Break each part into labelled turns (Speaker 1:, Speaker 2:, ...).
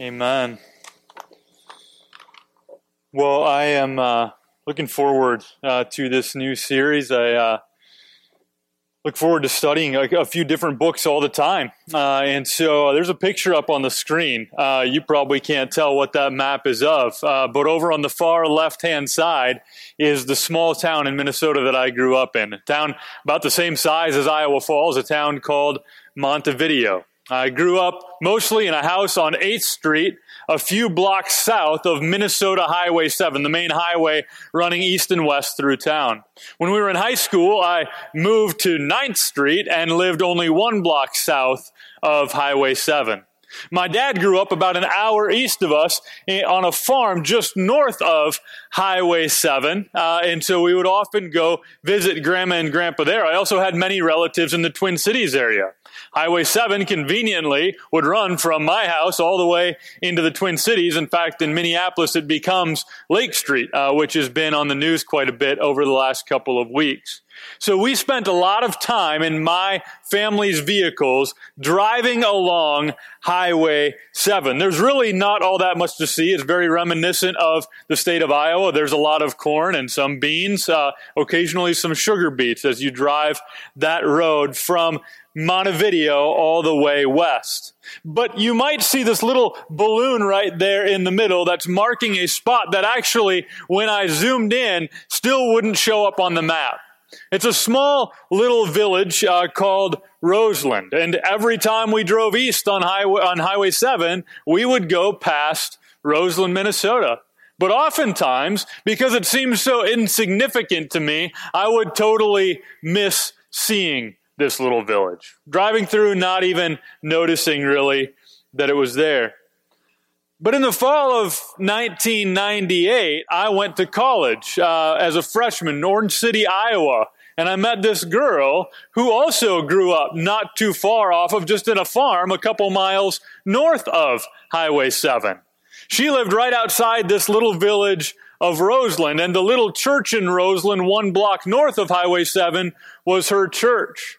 Speaker 1: Amen. Well, I am uh, looking forward uh, to this new series. I uh, look forward to studying a, a, few different books all the time. Uh, and so uh, there's a picture up on the screen. Uh, you probably can't tell what that map is of, but over on the far left hand side is the small town in Minnesota that I grew up in. A town about the same size as Iowa Falls, a town called Montevideo. I grew up mostly in a house on 8th Street, a few blocks south of Minnesota Highway 7, the main highway running east and west through town. When we were in high school, I moved to 9th Street and lived only one block south of Highway 7. My dad grew up about an hour east of us on a farm just north of Highway 7. Uh, and so we would often go visit grandma and grandpa there. I also had many relatives in the Twin Cities area. Highway 7 conveniently would run from my house all the way into the Twin Cities. In fact, in Minneapolis, it becomes Lake Street, uh, which has been on the news quite a bit over the last couple of weeks. So we spent a lot of time in my family's vehicles driving along Highway 7. There's really not all that much to see. It's very reminiscent of the state of Iowa. There's a lot of corn and some beans, uh, occasionally some sugar beets as you drive that road from Montevideo all the way west. But you might see this little balloon right there in the middle that's marking a spot that actually, when I zoomed in, still wouldn't show up on the map. It's a small little village uh, called Roseland, and every time we drove east on highway on Highway Seven, we would go past Roseland, Minnesota. But oftentimes, because it seems so insignificant to me, I would totally miss seeing this little village. Driving through, not even noticing really that it was there. But in the fall of 1998, I went to college uh, as a freshman in Orange City, Iowa. And I met this girl who also grew up not too far off of just in a farm a couple miles north of Highway 7. She lived right outside this little village of Roseland, and the little church in Roseland, one block north of Highway 7, was her church.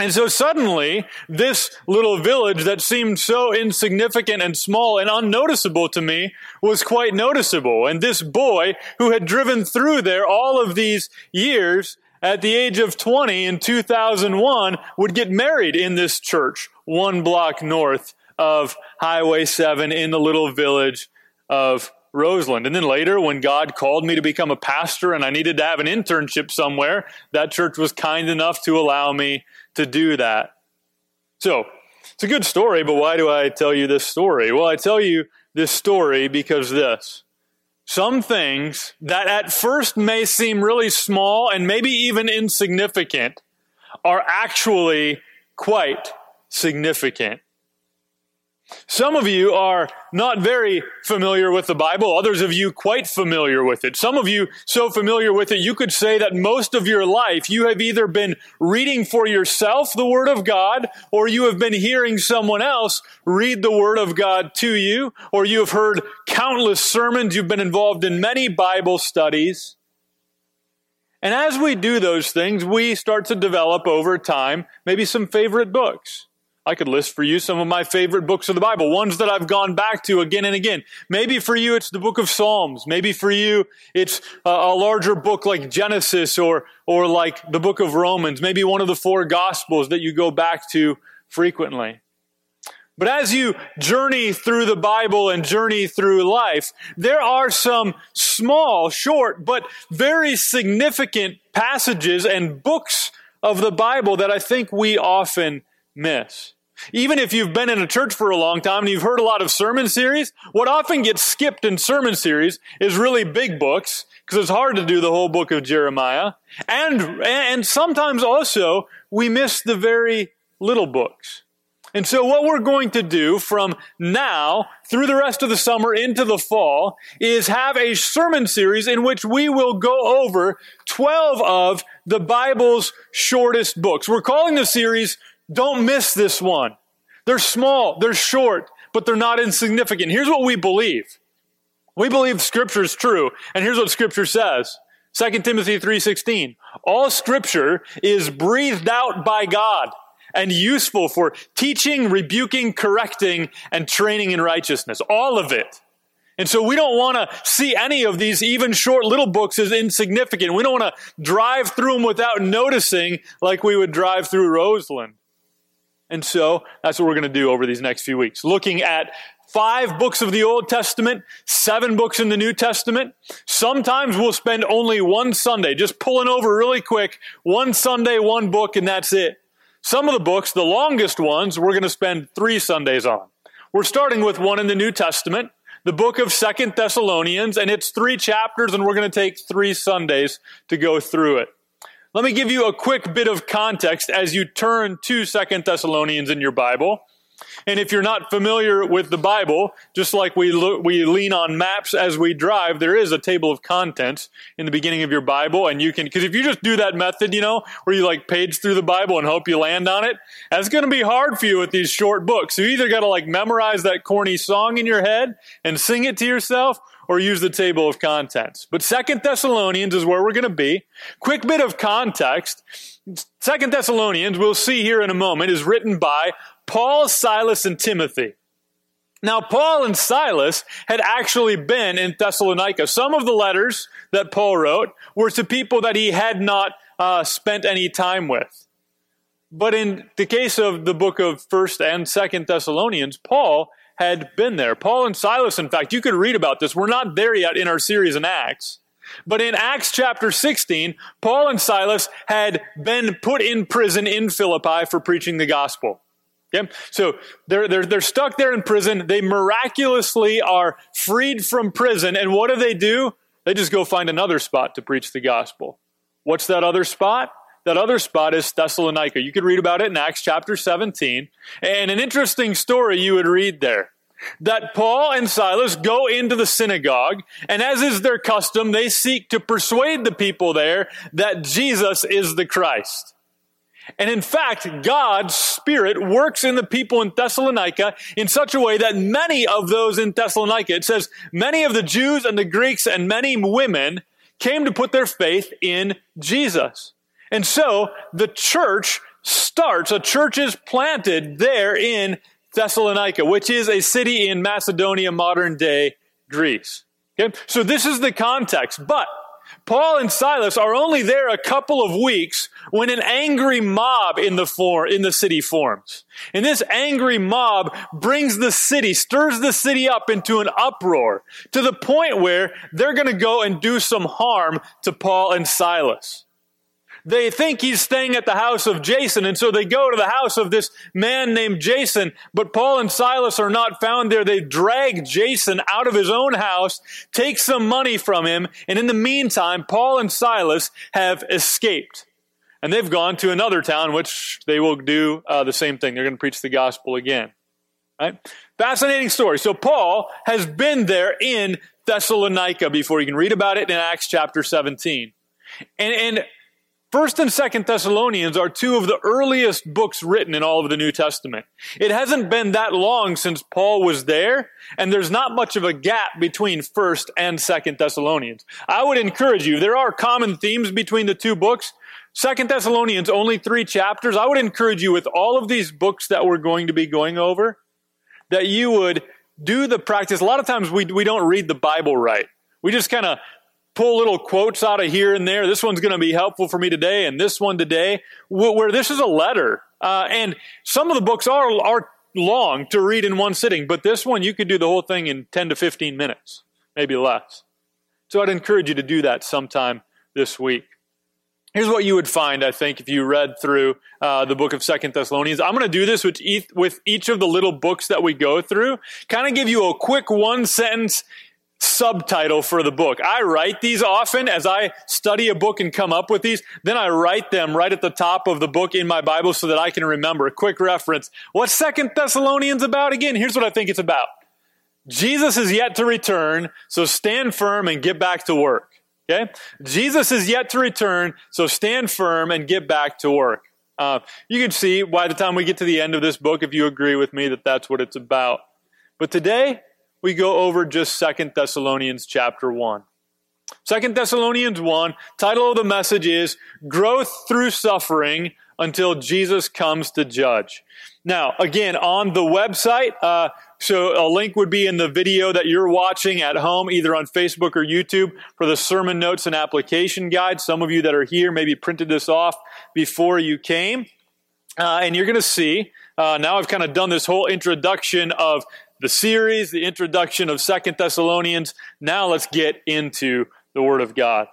Speaker 1: And so suddenly, this little village that seemed so insignificant and small and unnoticeable to me was quite noticeable. And this boy who had driven through there all of these years at the age of 20 in 2001 would get married in this church one block north of Highway 7 in the little village of Roseland. And then later, when God called me to become a pastor and I needed to have an internship somewhere, that church was kind enough to allow me to do that. So, it's a good story, but why do I tell you this story? Well, I tell you this story because this. Some things that at first may seem really small and maybe even insignificant are actually quite significant. Some of you are not very familiar with the Bible. Others of you quite familiar with it. Some of you so familiar with it, you could say that most of your life you have either been reading for yourself the Word of God, or you have been hearing someone else read the Word of God to you, or you have heard countless sermons. You've been involved in many Bible studies. And as we do those things, we start to develop over time maybe some favorite books. I could list for you some of my favorite books of the Bible, ones that I've gone back to again and again. Maybe for you, it's the book of Psalms. Maybe for you, it's a, a, larger book like Genesis or, or like the book of Romans. Maybe one of the four gospels that you go back to frequently. But as you journey through the Bible and journey through life, there are some small, short, but very significant passages and books of the Bible that I think we often miss. Even if you've been in a church for a long time and you've heard a lot of sermon series, what often gets skipped in sermon series is really big books because it's hard to do the whole book of Jeremiah. And, and sometimes also we miss the very little books. And so what we're going to do from now through the rest of the summer into the fall is have a sermon series in which we will go over 12 of the Bible's shortest books. We're calling the series don't miss this one. They're small, they're short, but they're not insignificant. Here's what we believe. We believe scripture is true, and here's what scripture says. 2 Timothy 3:16. All scripture is breathed out by God and useful for teaching, rebuking, correcting, and training in righteousness. All of it. And so we don't want to see any of these even short little books as insignificant. We don't want to drive through them without noticing like we would drive through Roseland. And so that's what we're going to do over these next few weeks. Looking at five books of the Old Testament, seven books in the New Testament. Sometimes we'll spend only one Sunday, just pulling over really quick, one Sunday, one book, and that's it. Some of the books, the longest ones, we're going to spend three Sundays on. We're starting with one in the New Testament, the book of Second Thessalonians, and it's three chapters, and we're going to take three Sundays to go through it. Let me give you a quick bit of context as you turn to Second Thessalonians in your Bible. And if you're not familiar with the Bible, just like we look, we lean on maps as we drive, there is a table of contents in the beginning of your Bible, and you can because if you just do that method, you know, where you like page through the Bible and hope you land on it, that's going to be hard for you with these short books. You either got to like memorize that corny song in your head and sing it to yourself, or use the table of contents. But Second Thessalonians is where we're going to be. Quick bit of context. Second Thessalonians, we'll see here in a moment, is written by Paul, Silas, and Timothy. Now, Paul and Silas had actually been in Thessalonica. Some of the letters that Paul wrote were to people that he had not uh, spent any time with. But in the case of the book of 1st and 2nd Thessalonians, Paul had been there. Paul and Silas, in fact, you could read about this. We're not there yet in our series in Acts. But in Acts chapter 16, Paul and Silas had been put in prison in Philippi for preaching the gospel. Okay? So they're, they're, they're stuck there in prison. They miraculously are freed from prison. And what do they do? They just go find another spot to preach the gospel. What's that other spot? That other spot is Thessalonica. You could read about it in Acts chapter 17. And an interesting story you would read there. That Paul and Silas go into the synagogue, and as is their custom, they seek to persuade the people there that Jesus is the Christ. And in fact, God's Spirit works in the people in Thessalonica in such a way that many of those in Thessalonica, it says, many of the Jews and the Greeks and many women came to put their faith in Jesus. And so the church starts, a church is planted there in Thessalonica, which is a city in Macedonia, modern day Greece. Okay? So this is the context. But Paul and Silas are only there a couple of weeks when an angry mob in the for, in the city forms. And this angry mob brings the city, stirs the city up into an uproar to the point where they're going to go and do some harm to Paul and Silas. They think he's staying at the house of Jason, and so they go to the house of this man named Jason. But Paul and Silas are not found there. They drag Jason out of his own house, take some money from him, and in the meantime, Paul and Silas have escaped. And they've gone to another town, which they will do uh, the same thing. They're going to preach the gospel again. Right? Fascinating story. So Paul has been there in Thessalonica before. You can read about it in Acts chapter 17. And, and First and Second Thessalonians are two of the earliest books written in all of the New Testament. It hasn't been that long since Paul was there, and there's not much of a gap between First and Second Thessalonians. I would encourage you, there are common themes between the two books. Second Thessalonians, only three chapters. I would encourage you with all of these books that we're going to be going over, that you would do the practice. A lot of times we, we don't read the Bible right. We just kind of pull little quotes out of here and there. This one's going to be helpful for me today, and this one today, where this is a letter. Uh, and some of the books are are long to read in one sitting, but this one you could do the whole thing in 10 to 15 minutes, maybe less. So I'd encourage you to do that sometime this week. Here's what you would find, I think, if you read through uh, the book of Second Thessalonians. I'm going to do this with each, with each of the little books that we go through. Kind of give you a quick one sentence subtitle for the book. I write these often as I study a book and come up with these. Then I write them right at the top of the book in my Bible so that I can remember. A quick reference. What's Second Thessalonians about again? Here's what I think it's about. Jesus is yet to return, so stand firm and get back to work. Okay? Jesus is yet to return, so stand firm and get back to work. Uh, you can see by the time we get to the end of this book, if you agree with me, that that's what it's about. But today, we go over just Second Thessalonians chapter 1. Second Thessalonians 1, title of the message is Growth Through Suffering until Jesus comes to judge. Now, again, on the website, uh, so a link would be in the video that you're watching at home, either on Facebook or YouTube, for the sermon notes and application guide. Some of you that are here maybe printed this off before you came. Uh, and you're going to see, uh, now I've kind of done this whole introduction of the series, the introduction of Second Thessalonians. Now let's get into the Word of God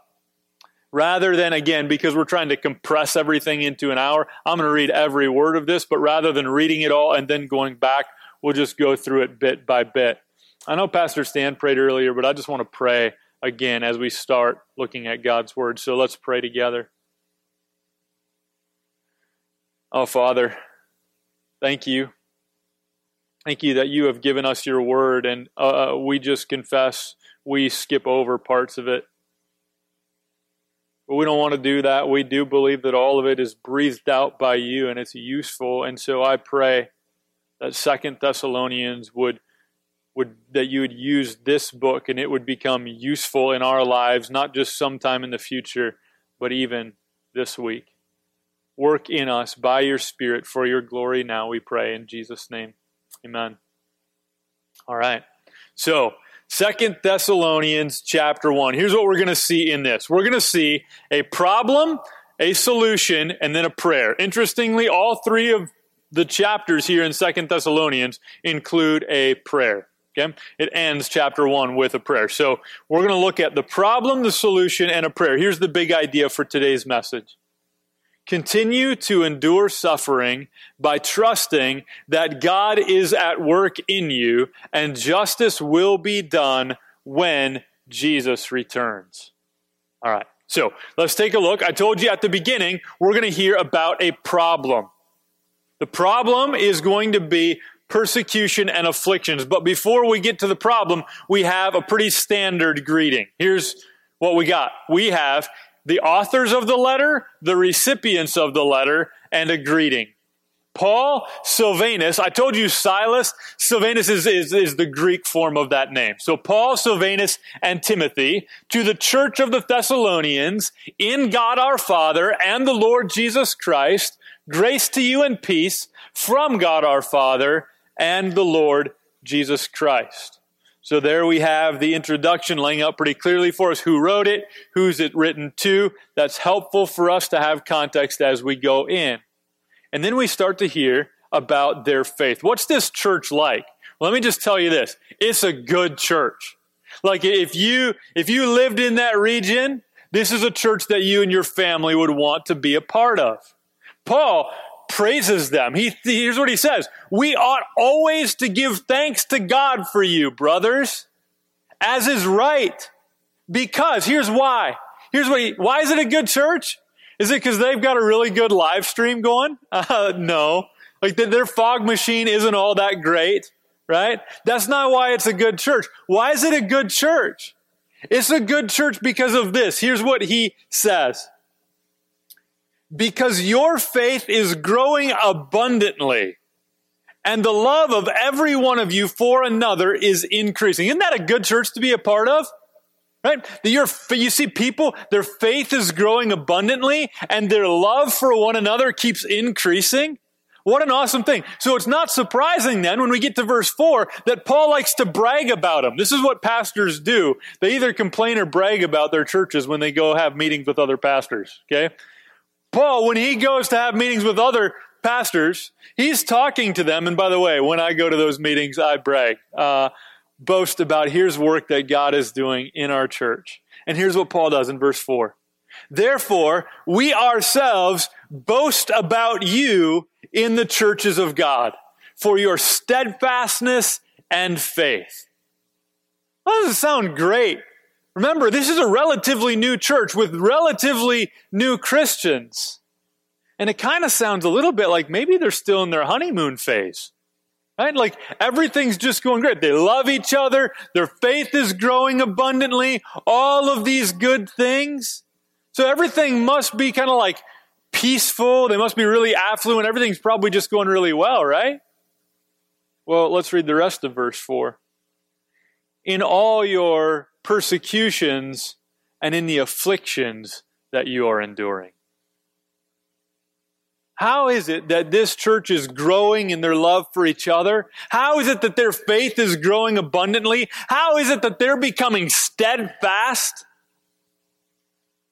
Speaker 1: rather than, again, because we're trying to compress everything into an hour, I'm going to read every word of this, but rather than reading it all and then going back, we'll just go through it bit by bit. I know Pastor Stan prayed earlier, but I just want to pray again as we start looking at God's Word. So let's pray together. Oh, Father, thank you. Thank you that you have given us your word, and uh, we just confess we skip over parts of it. But we don't want to do that. We do believe that all of it is breathed out by you and it's useful. And so I pray that Second Thessalonians would would that you would use this book and it would become useful in our lives, not just sometime in the future, but even this week. Work in us by your Spirit for your glory now, we pray in Jesus' name. Amen. All right. So Second Thessalonians chapter 1. Here's what we're going to see in this. We're going to see a problem, a solution, and then a prayer. Interestingly, all three of the chapters here in Second Thessalonians include a prayer. Okay? It ends chapter 1 with a prayer. So we're going to look at the problem, the solution, and a prayer. Here's the big idea for today's message. Continue to endure suffering by trusting that God is at work in you and justice will be done when Jesus returns. All right, so let's take a look. I told you at the beginning, we're going to hear about a problem. The problem is going to be persecution and afflictions. But before we get to the problem, we have a pretty standard greeting. Here's what we got. We have the authors of the letter, the recipients of the letter, and a greeting. Paul Silvanus, I told you Silas, Silvanus is, is, is, the Greek form of that name. So Paul, Silvanus, and Timothy to the church of the Thessalonians in God our Father and the Lord Jesus Christ, grace to you and peace from God our Father and the Lord Jesus Christ. So there we have the introduction laying out pretty clearly for us who wrote it, who's it written to. That's helpful for us to have context as we go in. And then we start to hear about their faith. What's this church like? Let me just tell you this. It's a good church. Like if you, if you lived in that region, this is a church that you and your family would want to be a part of. Paul praises them. He, here's what he says. We ought always to give thanks to God for you, brothers, as is right. Because here's why. Here's what he, why is it a good church? Is it because they've got a really good live stream going? Uh, no. Like their fog machine isn't all that great, right? That's not why it's a good church. Why is it a good church? It's a good church because of this. Here's what he says because your faith is growing abundantly and the love of every one of you for another is increasing. Isn't that a good church to be a part of? Right? Your, you see people, their faith is growing abundantly and their love for one another keeps increasing. What an awesome thing. So it's not surprising then when we get to verse 4 that Paul likes to brag about them. This is what pastors do. They either complain or brag about their churches when they go have meetings with other pastors. Okay? Paul, when he goes to have meetings with other pastors, he's talking to them. And by the way, when I go to those meetings, I brag, uh, boast about here's work that God is doing in our church. And here's what Paul does in verse 4. Therefore, we ourselves boast about you in the churches of God for your steadfastness and faith. Doesn't sound great. Remember, this is a relatively new church with relatively new Christians. And it kind of sounds a little bit like maybe they're still in their honeymoon phase. Right? Like everything's just going great. They love each other. Their faith is growing abundantly. All of these good things. So everything must be kind of like peaceful. They must be really affluent. Everything's probably just going really well, right? Well, let's read the rest of verse 4. In all your persecutions and in the afflictions that you are enduring. How is it that this church is growing in their love for each other? How is it that their faith is growing abundantly? How is it that they're becoming steadfast?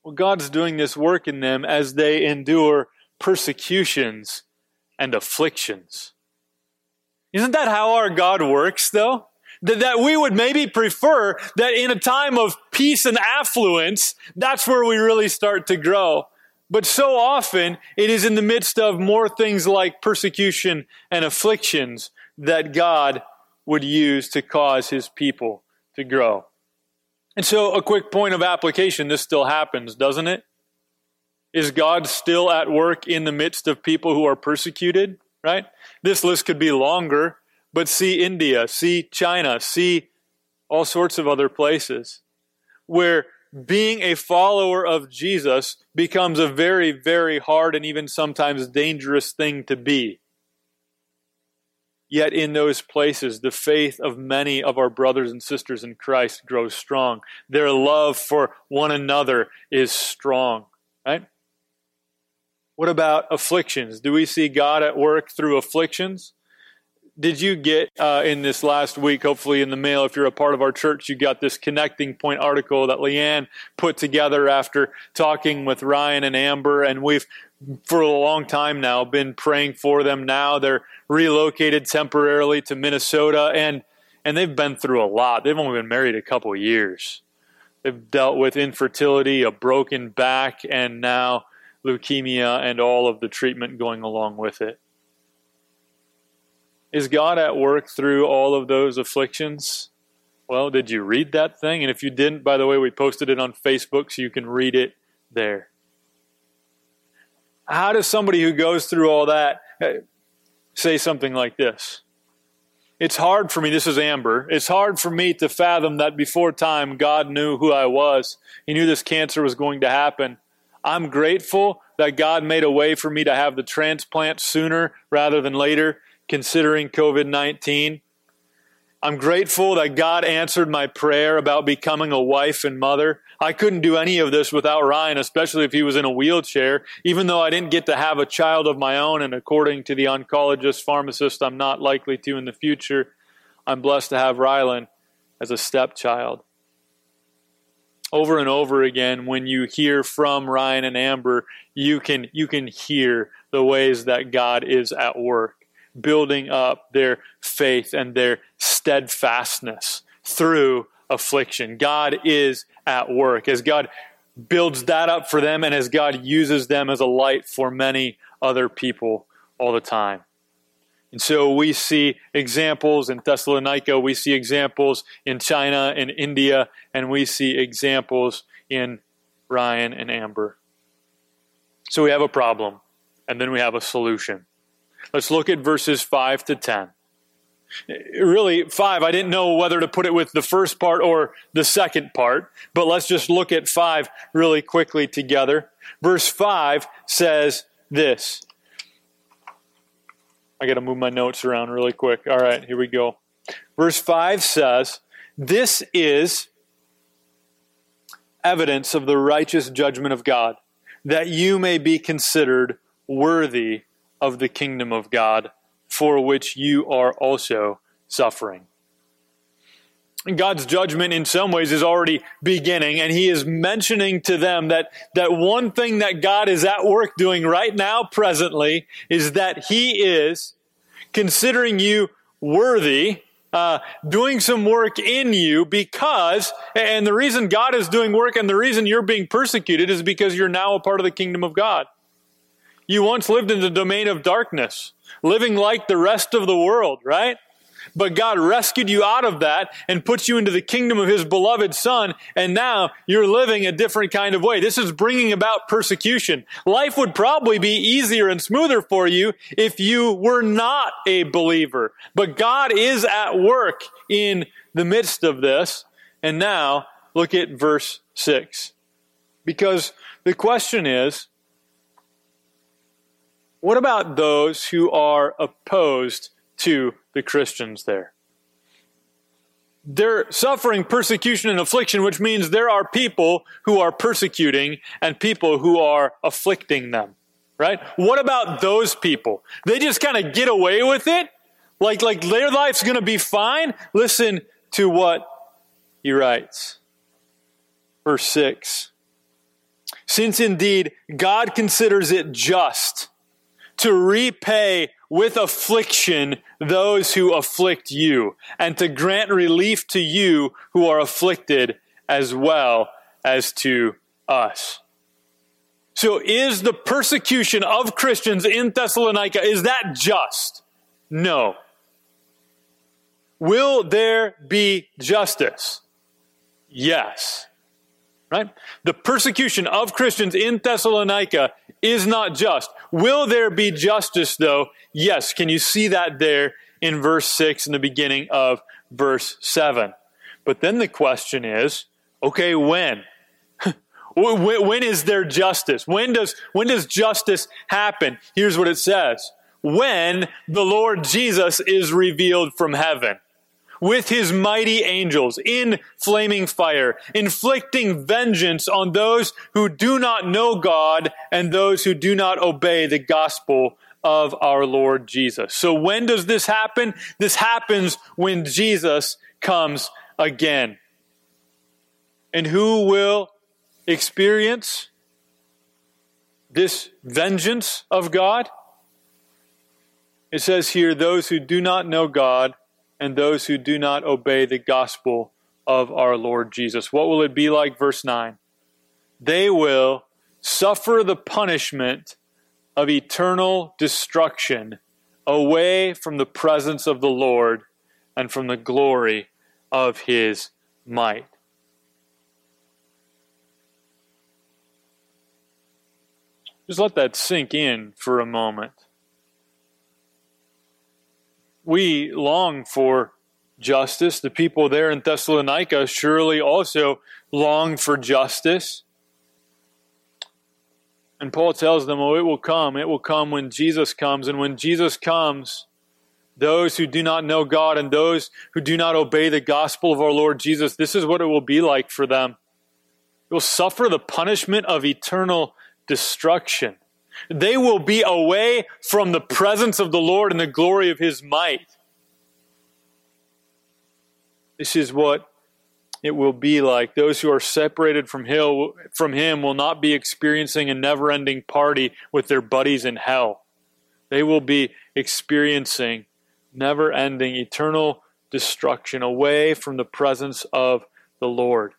Speaker 1: Well, God's doing this work in them as they endure persecutions and afflictions. Isn't that how our God works, though? That, that we would maybe prefer that in a time of peace and affluence, that's where we really start to grow. But so often, it is in the midst of more things like persecution and afflictions that God would use to cause his people to grow. And so, a quick point of application this still happens, doesn't it? Is God still at work in the midst of people who are persecuted? Right? This list could be longer, but see India, see China, see all sorts of other places where being a follower of Jesus becomes a very, very hard and even sometimes dangerous thing to be. Yet in those places, the faith of many of our brothers and sisters in Christ grows strong. Their love for one another is strong, right? What about afflictions? Do we see God at work through afflictions? Did you get uh, in this last week, hopefully in the mail, if you're a part of our church, you got this connecting point article that Leanne put together after talking with Ryan and Amber. And we've, for a long time now, been praying for them. Now they're relocated temporarily to Minnesota and, and they've been through a lot. They've only been married a couple years. They've dealt with infertility, a broken back, and now leukemia and all of the treatment going along with it. Is God at work through all of those afflictions? Well, did you read that thing? And if you didn't, by the way, we posted it on Facebook so you can read it there. How does somebody who goes through all that uh, say something like this? It's hard for me, this is Amber, it's hard for me to fathom that before time God knew who I was. He knew this cancer was going to happen. I'm grateful that God made a way for me to have the transplant sooner rather than later considering COVID 19. I'm grateful that God answered my prayer about becoming a wife and mother. I couldn't do any of this without Ryan, especially if he was in a wheelchair, even though I didn't get to have a child of my own. And according to the oncologist pharmacist, I'm not likely to in the future. I'm blessed to have Rylan as a stepchild. Over and over again, when you hear from Ryan and Amber, you can, you can hear the ways that God is at work building up their faith and their steadfastness through affliction. God is at work as God builds that up for them and as God uses them as a light for many other people all the time. And so we see examples in Thessalonica, we see examples in China and India, and we see examples in Ryan and Amber. So we have a problem, and then we have a solution. Let's look at verses 5 to 10. Really, 5, I didn't know whether to put it with the first part or the second part, but let's just look at 5 really quickly together. Verse 5 says this. I got to move my notes around really quick. All right, here we go. Verse 5 says, This is evidence of the righteous judgment of God, that you may be considered worthy of the kingdom of God, for which you are also suffering. God's judgment in some ways is already beginning, and He is mentioning to them that, that one thing that God is at work doing right now, presently, is that He is considering you worthy, uh, doing some work in you because, and the reason God is doing work and the reason you're being persecuted is because you're now a part of the kingdom of God. You once lived in the domain of darkness, living like the rest of the world, right? But God rescued you out of that and put you into the kingdom of His beloved Son, and now you're living a different kind of way. This is bringing about persecution. Life would probably be easier and smoother for you if you were not a believer. But God is at work in the midst of this. And now, look at verse 6. Because the question is, what about those who are opposed to the Christians there? They're suffering persecution and affliction, which means there are people who are persecuting and people who are afflicting them. Right? What about those people? They just kind of get away with it? Like, like their life's going to be fine? Listen to what he writes. Verse 6. Since indeed God considers it just to repay with affliction those who afflict you, and to grant relief to you who are afflicted as well as to us. So is the persecution of Christians in Thessalonica, is that just? No. Will there be justice? Yes. Right? The persecution of Christians in Thessalonica is not just. Will there be justice, though? Yes. Can you see that there in verse 6 in the beginning of verse 7? But then the question is okay, when? when is there justice? When does, when does justice happen? Here's what it says when the Lord Jesus is revealed from heaven with his mighty angels in flaming fire, inflicting vengeance on those who do not know God and those who do not obey the gospel of our Lord Jesus. So when does this happen? This happens when Jesus comes again. And who will experience this vengeance of God? It says here, those who do not know God and those who do not obey the gospel of our Lord Jesus. What will it be like? Verse 9. They will suffer the punishment of eternal destruction away from the presence of the Lord and from the glory of his might. Just let that sink in for a moment we long for justice. The people there in Thessalonica surely also long for justice. And Paul tells them, Oh, it will come. It will come when Jesus comes. And when Jesus comes, those who do not know God and those who do not obey the gospel of our Lord Jesus, this is what it will be like for them. It will suffer the punishment of eternal destruction. They will be away from the presence of the Lord and the glory of his might. This is what it will be like. Those who are separated from, hell, from him will not be experiencing a never ending party with their buddies in hell. They will be experiencing never ending eternal destruction away from the presence of the Lord.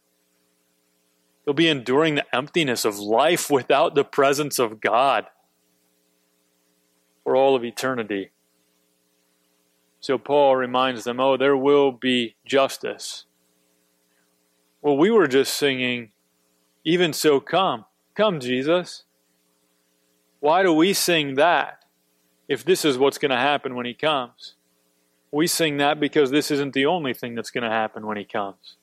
Speaker 1: They'll be enduring the emptiness of life without the presence of God for all of eternity. So Paul reminds them, oh, there will be justice. Well, we were just singing, even so come. Come, Jesus. Why do we sing that if this is what's going to happen when he comes? We sing that because this isn't the only thing that's going to happen when he comes.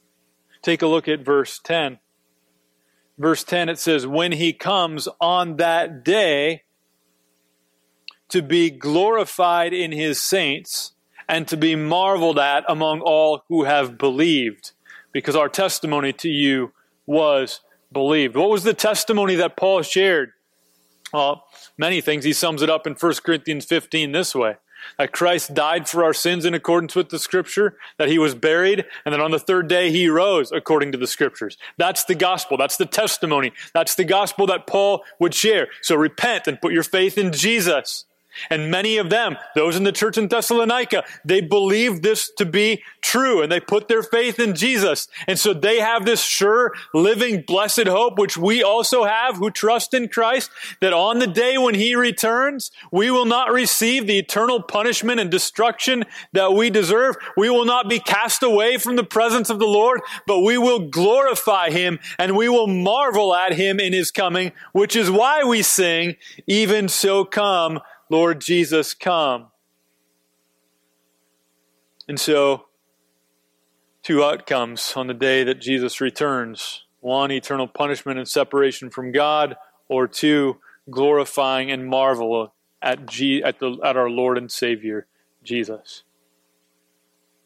Speaker 1: Take a look at verse 10 verse 10, it says, When he comes on that day to be glorified in his saints and to be marveled at among all who have believed, because our testimony to you was believed. What was the testimony that Paul shared? Well, many things. He sums it up in 1 Corinthians 15 this way that Christ died for our sins in accordance with the scripture, that he was buried, and that on the third day he rose according to the scriptures. That's the gospel. That's the testimony. That's the gospel that Paul would share. So repent and put your faith in Jesus. And many of them, those in the church in Thessalonica, they believed this to be true and they put their faith in Jesus. And so they have this sure, living, blessed hope, which we also have who trust in Christ, that on the day when He returns, we will not receive the eternal punishment and destruction that we deserve. We will not be cast away from the presence of the Lord, but we will glorify Him and we will marvel at Him in His coming, which is why we sing, even so come, Lord Jesus, come. And so, two outcomes on the day that Jesus returns one, eternal punishment and separation from God, or two, glorifying and marvel at, G, at, the, at our Lord and Savior, Jesus.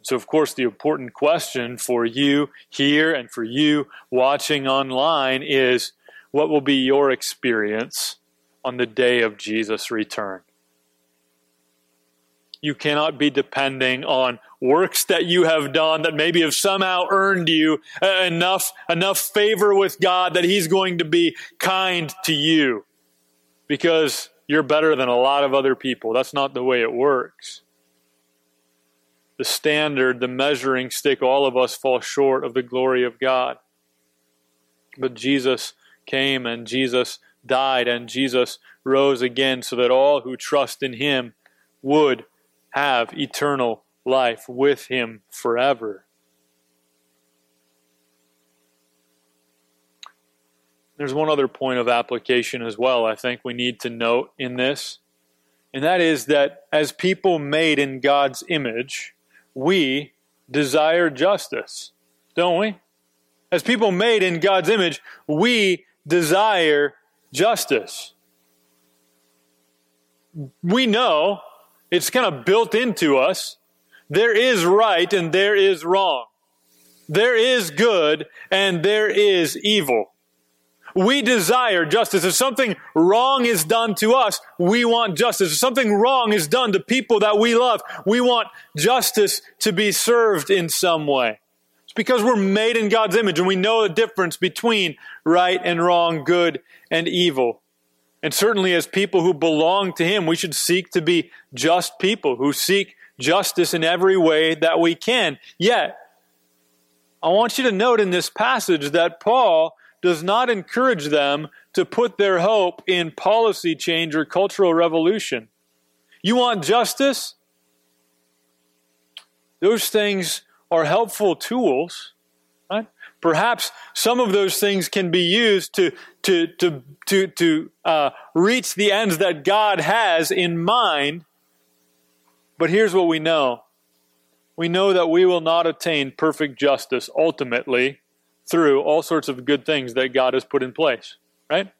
Speaker 1: So, of course, the important question for you here and for you watching online is what will be your experience on the day of Jesus' return. You cannot be depending on works that you have done that maybe have somehow earned you uh, enough, enough favor with God that He's going to be kind to you because you're better than a lot of other people. That's not the way it works. The standard, the measuring stick, all of us fall short of the glory of God. But Jesus came and Jesus died and Jesus rose again so that all who trust in Him would have eternal life with him forever. There's one other point of application as well, I think we need to note in this, and that is that as people made in God's image, we desire justice, don't we? As people made in God's image, we desire justice. We know it's kind of built into us there is right and there is wrong. There is good and there is evil. We desire justice. If something wrong is done to us, we want justice. If something wrong is done to people that we love, we want justice to be served in some way. It's because we're made in God's image and we know the difference between right and wrong, good and evil. And certainly as people who belong to Him, we should seek to be just people who seek justice in every way that we can. Yet, I want you to note in this passage that Paul does not encourage them to put their hope in policy change or cultural revolution. You want justice? Those things are helpful tools. Perhaps some of those things can be used to, to, to, to, to uh, reach the ends that God has in mind but here's what we know we know that we will not attain perfect justice ultimately through all sorts of good things that God has put in place, right?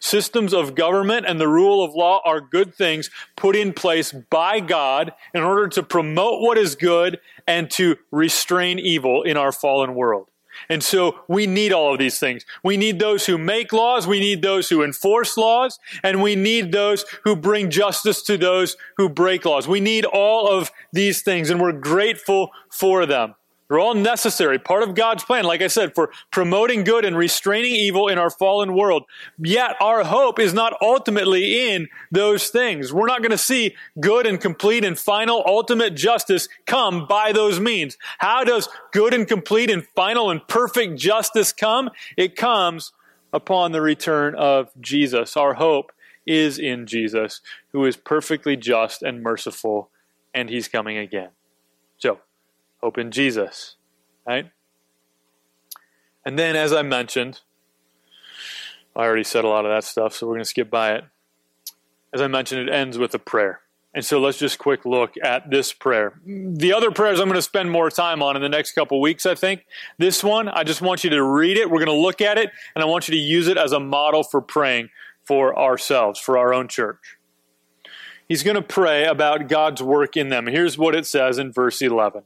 Speaker 1: Systems of government and the rule of law are good things put in place by God in order to promote what is good and to restrain evil in our fallen world. And so we need all of these things. We need those who make laws, we need those who enforce laws, and we need those who bring justice to those who break laws. We need all of these things, and we're grateful for them. They're all necessary, part of God's plan, like I said, for promoting good and restraining evil in our fallen world. Yet our hope is not ultimately in those things. We're not going to see good and complete and final ultimate justice come by those means. How does good and complete and final and perfect justice come? It comes upon the return of Jesus. Our hope is in Jesus, who is perfectly just and merciful, and he's coming again. So, Hope in Jesus, right? And then, as I mentioned, I already said a lot of that stuff, so we're going to skip by it. As I mentioned, it ends with a prayer. And so let's just quick look at this prayer. The other prayers I'm going to spend more time on in the next couple weeks, I think. This one, I just want you to read it. We're going to look at it, and I want you to use it as a model for praying for ourselves, for our own church. He's going to pray about God's work in them. Here's what it says in verse 11.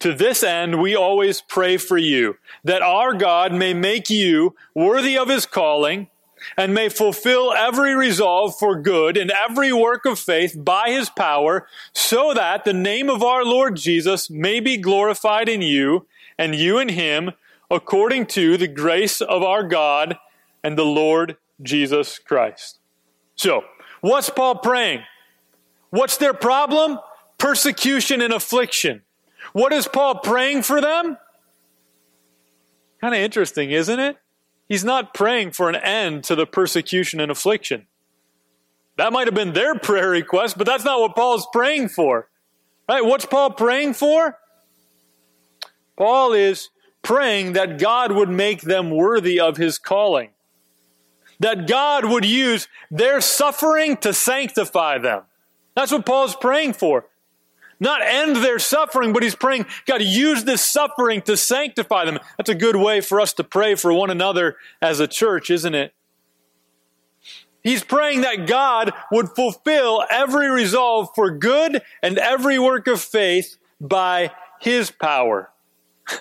Speaker 1: To this end, we always pray for you, that our God may make you worthy of his calling and may fulfill every resolve for good and every work of faith by his power, so that the name of our Lord Jesus may be glorified in you and you in him, according to the grace of our God and the Lord Jesus Christ. So, what's Paul praying? What's their problem? Persecution and affliction. What is Paul praying for them? Kind of interesting, isn't it? He's not praying for an end to the persecution and affliction. That might have been their prayer request, but that's not what Paul's praying for. Right? What's Paul praying for? Paul is praying that God would make them worthy of his calling. That God would use their suffering to sanctify them. That's what Paul's praying for not end their suffering, but he's praying, God, use this suffering to sanctify them. That's a good way for us to pray for one another as a church, isn't it? He's praying that God would fulfill every resolve for good and every work of faith by his power.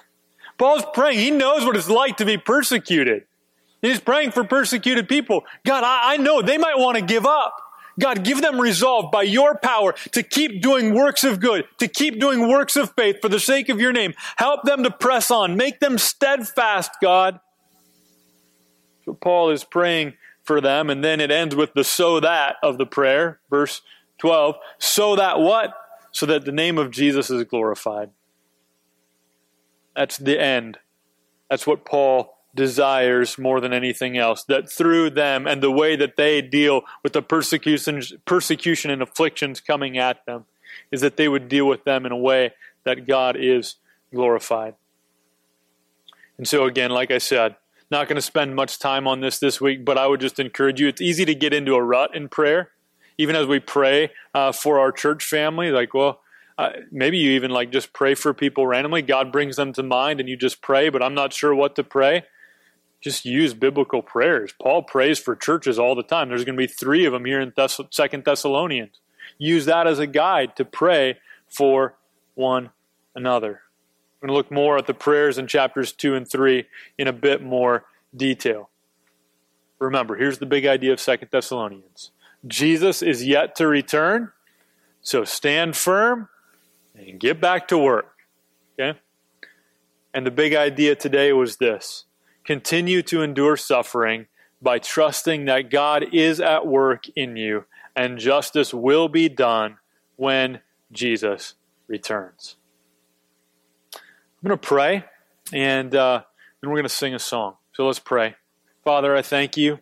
Speaker 1: Paul's praying. He knows what it's like to be persecuted. He's praying for persecuted people. God, I, I know they might want to give up. God, give them resolve by your power to keep doing works of good, to keep doing works of faith for the sake of your name. Help them to press on. Make them steadfast, God. So Paul is praying for them, and then it ends with the so that of the prayer, verse 12. So that what? So that the name of Jesus is glorified. That's the end. That's what Paul desires more than anything else. That through them and the way that they deal with the persecution, persecution and afflictions coming at them, is that they would deal with them in a way that God is glorified. And so, again, like I said, not going to spend much time on this this week, but I would just encourage you. It's easy to get into a rut in prayer, even as we pray uh, for our church family. Like, well, uh, maybe you even like just pray for people randomly. God brings them to mind, and you just pray. But I'm not sure what to pray. Just use biblical prayers. Paul prays for churches all the time. There's going to be three of them here in Thess- Second Thessalonians. Use that as a guide to pray for one another. We're going to look more at the prayers in chapters 2 and 3 in a bit more detail. Remember, here's the big idea of Second Thessalonians Jesus is yet to return, so stand firm and get back to work. Okay? And the big idea today was this continue to endure suffering by trusting that God is at work in you and justice will be done when Jesus returns. I'm going to pray, and uh, then we're going to sing a song. So let's pray. Father, I thank you.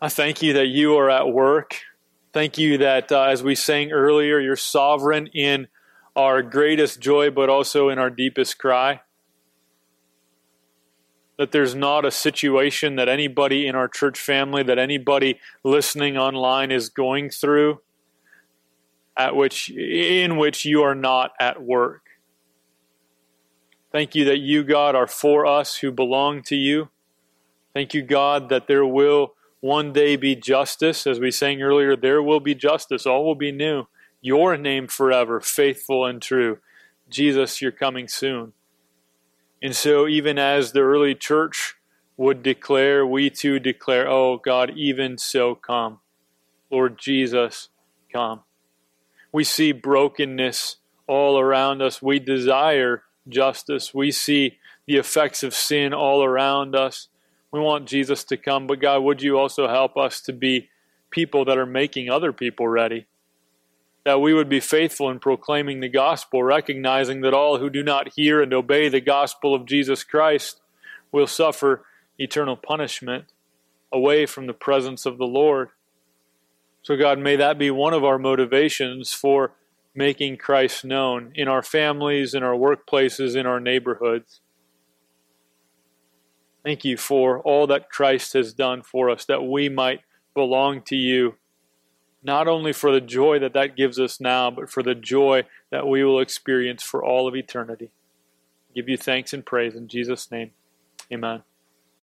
Speaker 1: I thank you that you are at work. Thank you that, uh, as we sang earlier, you're sovereign in our greatest joy, but also in our deepest cry. That there's not a situation that anybody in our church family, that anybody listening online is going through at which in which you are not at work. Thank you that you, God, are for us who belong to you. Thank you, God, that there will one day be justice. As we sang earlier, there will be justice. All will be new. Your name forever, faithful and true. Jesus, you're coming soon. And so, even as the early church would declare, we too declare, Oh God, even so come. Lord Jesus, come. We see brokenness all around us. We desire justice. We see the effects of sin all around us. We want Jesus to come, but God, would you also help us to be people that are making other people ready? That we would be faithful in proclaiming the gospel, recognizing that all who do not hear and obey the gospel of Jesus Christ will suffer eternal punishment away from the presence of the Lord. So, God, may that be one of our motivations for making Christ known in our families, in our workplaces, in our neighborhoods. Thank you for all that Christ has done for us, that we might belong to you, not only for the joy that that gives us now, but for the joy that we will experience for all of eternity. Give you thanks and praise in Jesus' name. Amen.